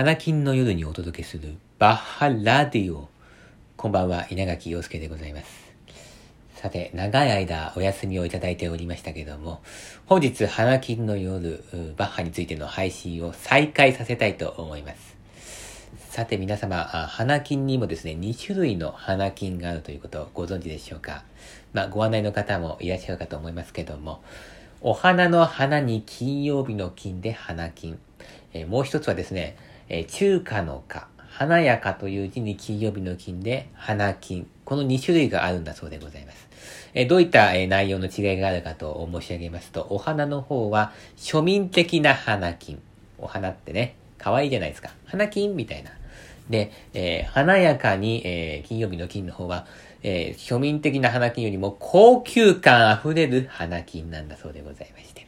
花金の夜にお届けするバッハラディオ。こんばんは、稲垣陽介でございます。さて、長い間お休みをいただいておりましたけども、本日花金の夜、バッハについての配信を再開させたいと思います。さて皆様、花金にもですね、2種類の花金があるということをご存知でしょうか？まあ、ご案内の方もいらっしゃるかと思いますけども、お花の花に金曜日の金で花金。えー、もう一つはですね、えー、中華の花、華やかという字に金曜日の金で花金。この2種類があるんだそうでございます。えー、どういった、え内容の違いがあるかと申し上げますと、お花の方は庶民的な花金。お花ってね、可愛いじゃないですか。花金みたいな。で、えー、華やかに、えー、金曜日の金の方は、えー、庶民的な花金よりも高級感あふれる花金なんだそうでございまして。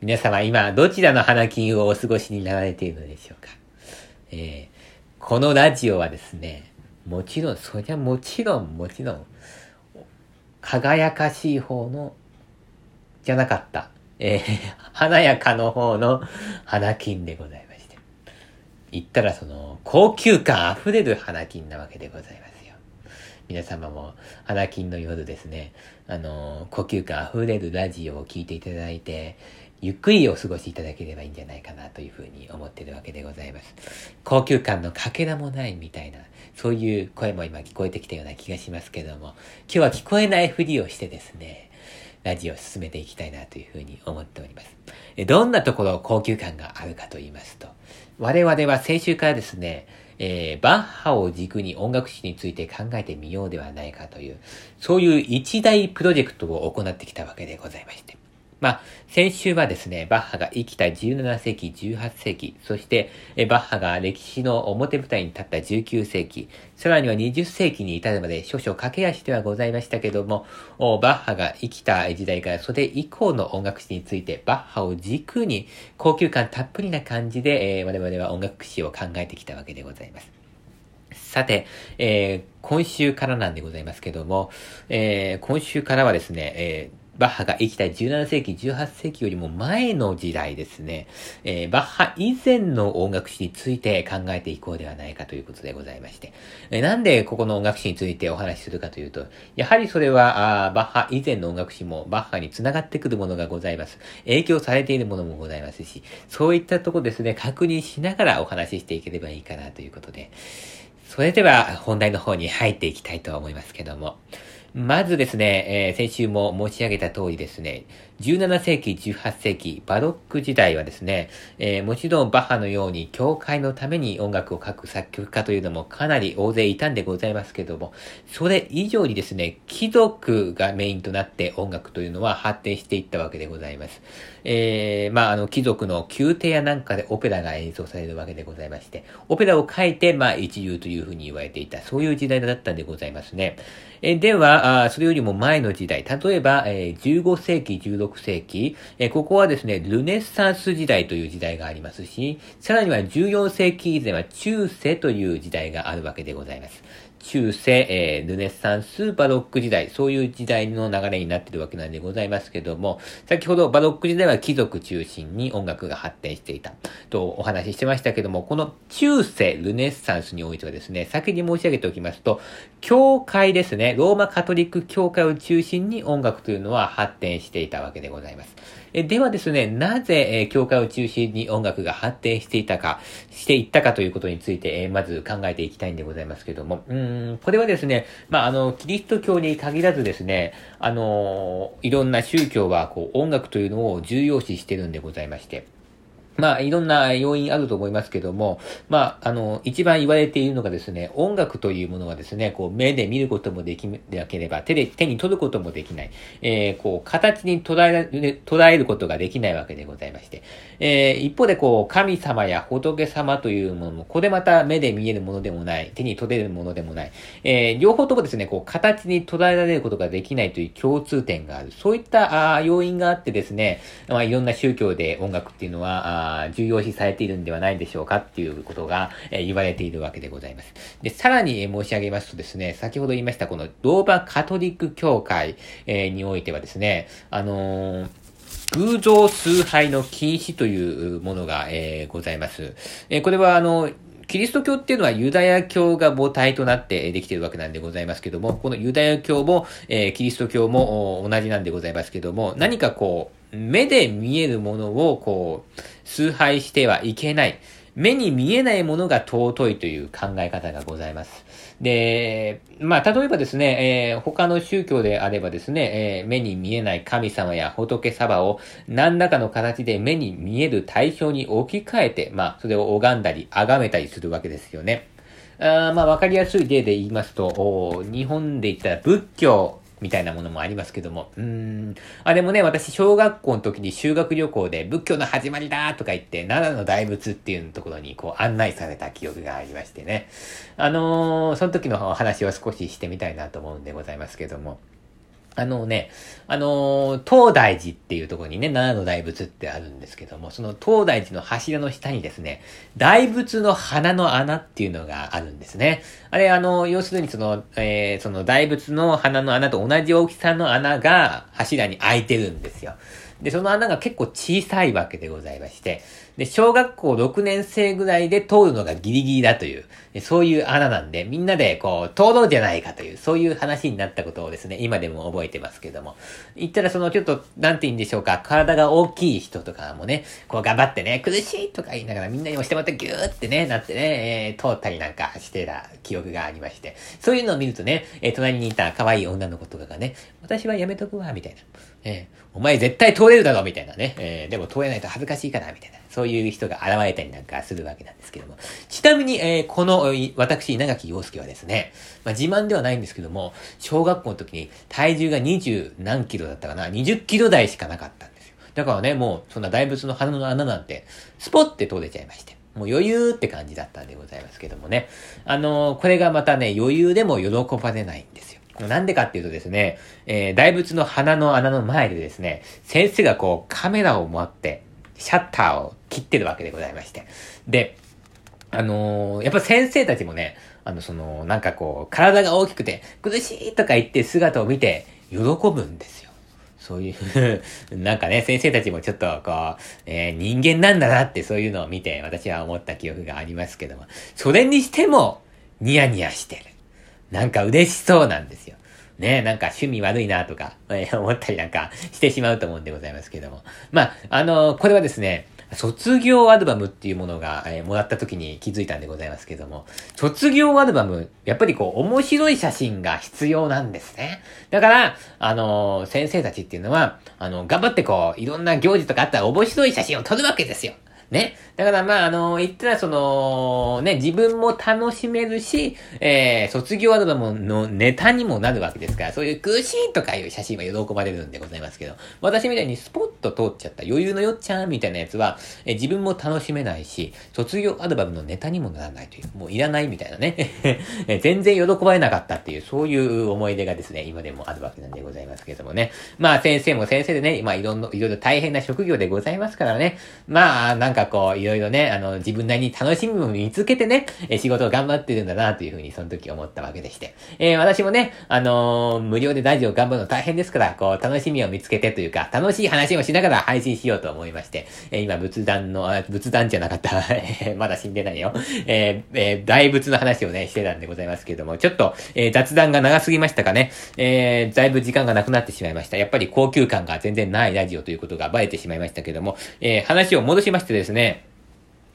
皆様今どちらの花金をお過ごしになられているのでしょうか？えー、このラジオはですね、もちろん、そりゃもちろん、もちろん、輝かしい方の、じゃなかった。えー、華やかの方の花金でございまして。言ったらその、高級感あふれる花金なわけでございますよ。皆様も花金の夜ですね、あの、呼吸感あふれるラジオを聴いていただいて、ゆっくりお過ごしいただければいいんじゃないかなというふうに思ってるわけでございます。高級感のかけらもないみたいな、そういう声も今聞こえてきたような気がしますけども、今日は聞こえないふりをしてですね、ラジオを進めていきたいなというふうに思っております。どんなところ高級感があるかと言いますと、我々は先週からですね、えー、バッハを軸に音楽史について考えてみようではないかという、そういう一大プロジェクトを行ってきたわけでございまして。まあ、先週はですね、バッハが生きた17世紀、18世紀、そして、バッハが歴史の表舞台に立った19世紀、さらには20世紀に至るまで少々駆け足ではございましたけども、バッハが生きた時代からそれ以降の音楽史について、バッハを軸に高級感たっぷりな感じで、えー、我々は音楽史を考えてきたわけでございます。さて、えー、今週からなんでございますけども、えー、今週からはですね、えーバッハが生きた17世紀、18世紀よりも前の時代ですね、えー、バッハ以前の音楽史について考えていこうではないかということでございまして、えー、なんでここの音楽史についてお話しするかというと、やはりそれは、あバッハ以前の音楽史もバッハにつながってくるものがございます。影響されているものもございますし、そういったとこですね、確認しながらお話ししていければいいかなということで、それでは本題の方に入っていきたいと思いますけども、まずですね、えー、先週も申し上げた通りですね、17世紀、18世紀、バロック時代はですね、えー、もちろんバッハのように教会のために音楽を書く作曲家というのもかなり大勢いたんでございますけども、それ以上にですね、貴族がメインとなって音楽というのは発展していったわけでございます。えー、まあ、あの、貴族の宮廷やなんかでオペラが演奏されるわけでございまして、オペラを書いて、まあ、一流というふうに言われていた、そういう時代だったんでございますね。え、ではあ、それよりも前の時代、例えば、えー、15世紀、16世紀、えここはですね、ルネッサンス時代という時代がありますし、さらには14世紀以前は中世という時代があるわけでございます。中世、えー、ルネッサンス、バロック時代、そういう時代の流れになっているわけなんでございますけども、先ほどバロック時代は貴族中心に音楽が発展していたとお話ししてましたけども、この中世、ルネッサンスにおいてはですね、先に申し上げておきますと、教会ですね、ローマカトリック教会を中心に音楽というのは発展していたわけでございます。えではですね、なぜ、え教会を中心に音楽が発展していたか、していったかということについて、えまず考えていきたいんでございますけども、うん、これはですね、まあ、あの、キリスト教に限らずですね、あの、いろんな宗教は、こう、音楽というのを重要視してるんでございまして、まあ、いろんな要因あると思いますけども、まあ、あの、一番言われているのがですね、音楽というものはですね、こう、目で見ることもできなければ、手で、手に取ることもできない、えー、こう、形に捉えられ、捉えることができないわけでございまして、えー、一方でこう、神様や仏様というものも、これまた目で見えるものでもない、手に取れるものでもない、えー、両方ともですね、こう、形に捉えられることができないという共通点がある。そういったあ要因があってですね、まあ、いろんな宗教で音楽っていうのは、重要視されているんではないでしょうかっていうことが、え言われているわけでございます。で、さらに申し上げますとですね、先ほど言いましたこのローマカトリック教会、えにおいてはですね、あのー偶像崇拝の禁止というものが、えー、ございます。えー、これは、あの、キリスト教っていうのはユダヤ教が母体となってできているわけなんでございますけども、このユダヤ教も、えー、キリスト教も同じなんでございますけども、何かこう、目で見えるものをこう、崇拝してはいけない。目に見えないものが尊いという考え方がございます。で、まあ、例えばですね、えー、他の宗教であればですね、えー、目に見えない神様や仏様を何らかの形で目に見える対象に置き換えて、まあ、それを拝んだり、崇めたりするわけですよね。あまあ、わかりやすい例で言いますと、日本で言ったら仏教みたいなものもありますけども。うーん。あ、でもね、私、小学校の時に修学旅行で仏教の始まりだとか言って、奈良の大仏っていうところにこう案内された記憶がありましてね。あのー、その時の話を少ししてみたいなと思うんでございますけども。あのね、あのー、東大寺っていうところにね、七の大仏ってあるんですけども、その東大寺の柱の下にですね、大仏の花の穴っていうのがあるんですね。あれ、あの、要するにその、えー、その大仏の花の穴と同じ大きさの穴が柱に開いてるんですよ。で、その穴が結構小さいわけでございまして、で、小学校6年生ぐらいで通るのがギリギリだという、そういう穴なんで、みんなでこう、通ろうじゃないかという、そういう話になったことをですね、今でも覚えてますけども。言ったらそのちょっと、なんて言うんでしょうか、体が大きい人とかもね、こう頑張ってね、苦しいとか言いながらみんなに押してもらってギューってね、なってね、えー、通ったりなんかしてた記憶がありまして。そういうのを見るとね、えー、隣にいた可愛い女の子とかがね、私はやめとくわ、みたいな。えー、お前絶対通れるだろみたいなね。えー、でも通れないと恥ずかしいかなみたいな。そういう人が現れたりなんかするわけなんですけども。ちなみに、えー、この、私、稲垣陽介はですね、まあ、自慢ではないんですけども、小学校の時に体重が20何キロだったかな ?20 キロ台しかなかったんですよ。だからね、もう、そんな大仏の鼻の穴なんて、スポッて通れちゃいまして。もう余裕って感じだったんでございますけどもね。あのー、これがまたね、余裕でも喜ばれないんですよ。なんでかっていうとですね、えー、大仏の鼻の穴の前でですね、先生がこうカメラを持って、シャッターを切ってるわけでございまして。で、あのー、やっぱ先生たちもね、あの、その、なんかこう、体が大きくて、苦しいとか言って姿を見て、喜ぶんですよ。そういう なんかね、先生たちもちょっと、こう、えー、人間なんだなってそういうのを見て、私は思った記憶がありますけども、それにしても、ニヤニヤしてる。なんか嬉しそうなんですよ。ねなんか趣味悪いなとか、え、思ったりなんかしてしまうと思うんでございますけども。まあ、あの、これはですね、卒業アルバムっていうものが、えー、もらった時に気づいたんでございますけども、卒業アルバム、やっぱりこう、面白い写真が必要なんですね。だから、あのー、先生たちっていうのは、あの、頑張ってこう、いろんな行事とかあったら面白い写真を撮るわけですよ。ね。だからまあ、あの、言ったらその、ね、自分も楽しめるし、えー、卒業アルバムのネタにもなるわけですから、そういう苦しいとかいう写真は喜ばれるんでございますけど、私みたいにスポッと通っちゃった余裕のよっちゃんみたいなやつは、えー、自分も楽しめないし、卒業アルバムのネタにもならないという、もういらないみたいなね、え全然喜ばれなかったっていう、そういう思い出がですね、今でもあるわけなんでございますけどもね。まあ先生も先生でね、まあいろんな、いろいろ大変な職業でございますからね。まあ、なんかかこう、いろいろね、あの、自分なりに楽しみを見つけてね、え仕事を頑張ってるんだな、というふうにその時思ったわけでして。えー、私もね、あのー、無料でラジオ頑張るの大変ですから、こう、楽しみを見つけてというか、楽しい話をしながら配信しようと思いまして、えー、今、仏壇の、仏壇じゃなかった、まだ死んでないよ。えー、えー、大仏の話をね、してたんでございますけれども、ちょっと、えー、雑談が長すぎましたかね。えー、だいぶ時間がなくなってしまいました。やっぱり高級感が全然ないラジオということがバレてしまいましたけども、えー、話を戻しましてですね、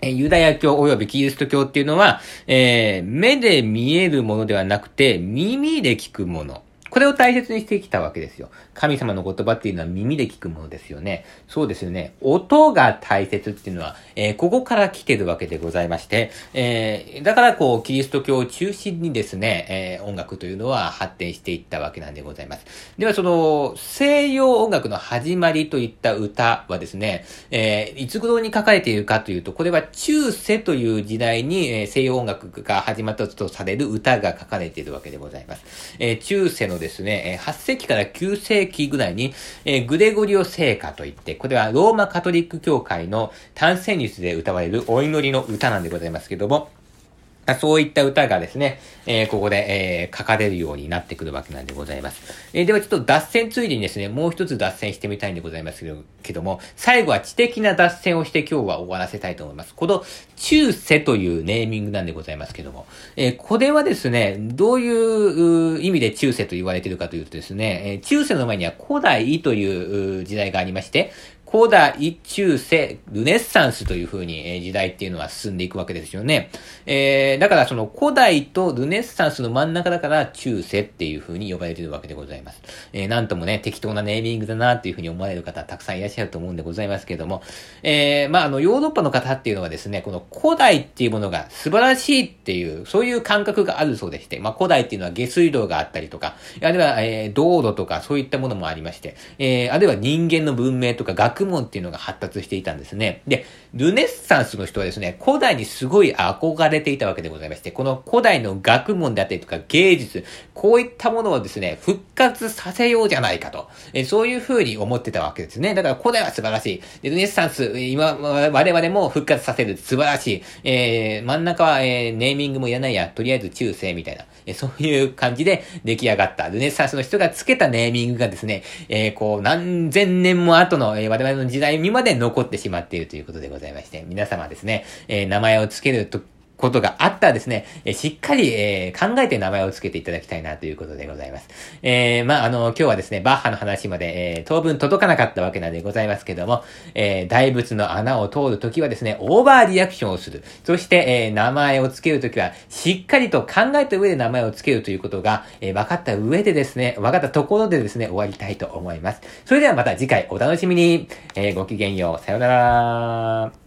ユダヤ教及びキリスト教っていうのは、えー、目で見えるものではなくて、耳で聞くもの。これを大切にしてきたわけですよ。神様の言葉っていうのは耳で聞くものですよね。そうですよね。音が大切っていうのは、えー、ここから来てるわけでございまして、えー、だからこう、キリスト教を中心にですね、えー、音楽というのは発展していったわけなんでございます。ではその、西洋音楽の始まりといった歌はですね、えいつ頃に書かれているかというと、これは中世という時代に、え西洋音楽が始まったとされる歌が書かれているわけでございます。え中世のですね、8世紀から9世紀ぐらいに、え、グレゴリオ聖歌といって、これはローマカトリック教会の単旋律で歌われるお祈りの歌なんでございますけども、そういった歌がですね、えー、ここで、えー、書かれるようになってくるわけなんでございます。えー、ではちょっと脱線ついでにですね、もう一つ脱線してみたいんでございますけども、最後は知的な脱線をして今日は終わらせたいと思います。この、中世というネーミングなんでございますけども、えー、これはですね、どういう意味で中世と言われているかというとですね、え、中世の前には古代という時代がありまして、古代、中世、ルネッサンスという風に、え時代っていうのは進んでいくわけですよね。えー、だからその古代とルネッサンスの真ん中だから中世っていう風に呼ばれているわけでございます。えー、なんともね、適当なネーミングだなっていう風に思われる方たくさんいらっしゃると思うんでございますけれども、えー、まあ、あの、ヨーロッパの方っていうのはですね、この古代っていうものが素晴らしいっていう、そういう感覚があるそうでして、まあ、古代っていうのは下水道があったりとか、あるいは、え、道路とかそういったものもありまして、えー、あるいは人間の文明とか学問っていうのが発達していたんですね。で、ルネッサンスの人はですね、古代にすごい憧れていたわけでございまして、この古代の学問であったりとか芸術、こういったものをですね、復活させようじゃないかと、えそういう風に思ってたわけですね。だから古代は素晴らしい。でルネッサンス、今、我々も復活させる素晴らしい。えー、真ん中は、えー、ネーミングもいらないや、とりあえず中世みたいな、そういう感じで出来上がった。ルネサンスの人がつけたネーミングがですね、えー、こう、何千年も後の、え我々の時代にまで残ってしまっているということでございまして、皆様ですね、えー、名前をつけるとことがあったらですね、えしっかり、えー、考えて名前を付けていただきたいなということでございます。えー、まあ、あの、今日はですね、バッハの話まで、えー、当分届かなかったわけなんでございますけども、え、大仏の穴を通るときはですね、オーバーリアクションをする。そして、え、名前を付けるときは、しっかりと考えた上で名前を付けるということが、え、分かった上でですね、分かったところでですね、終わりたいと思います。それではまた次回お楽しみに。え、ごきげんよう。さよなら。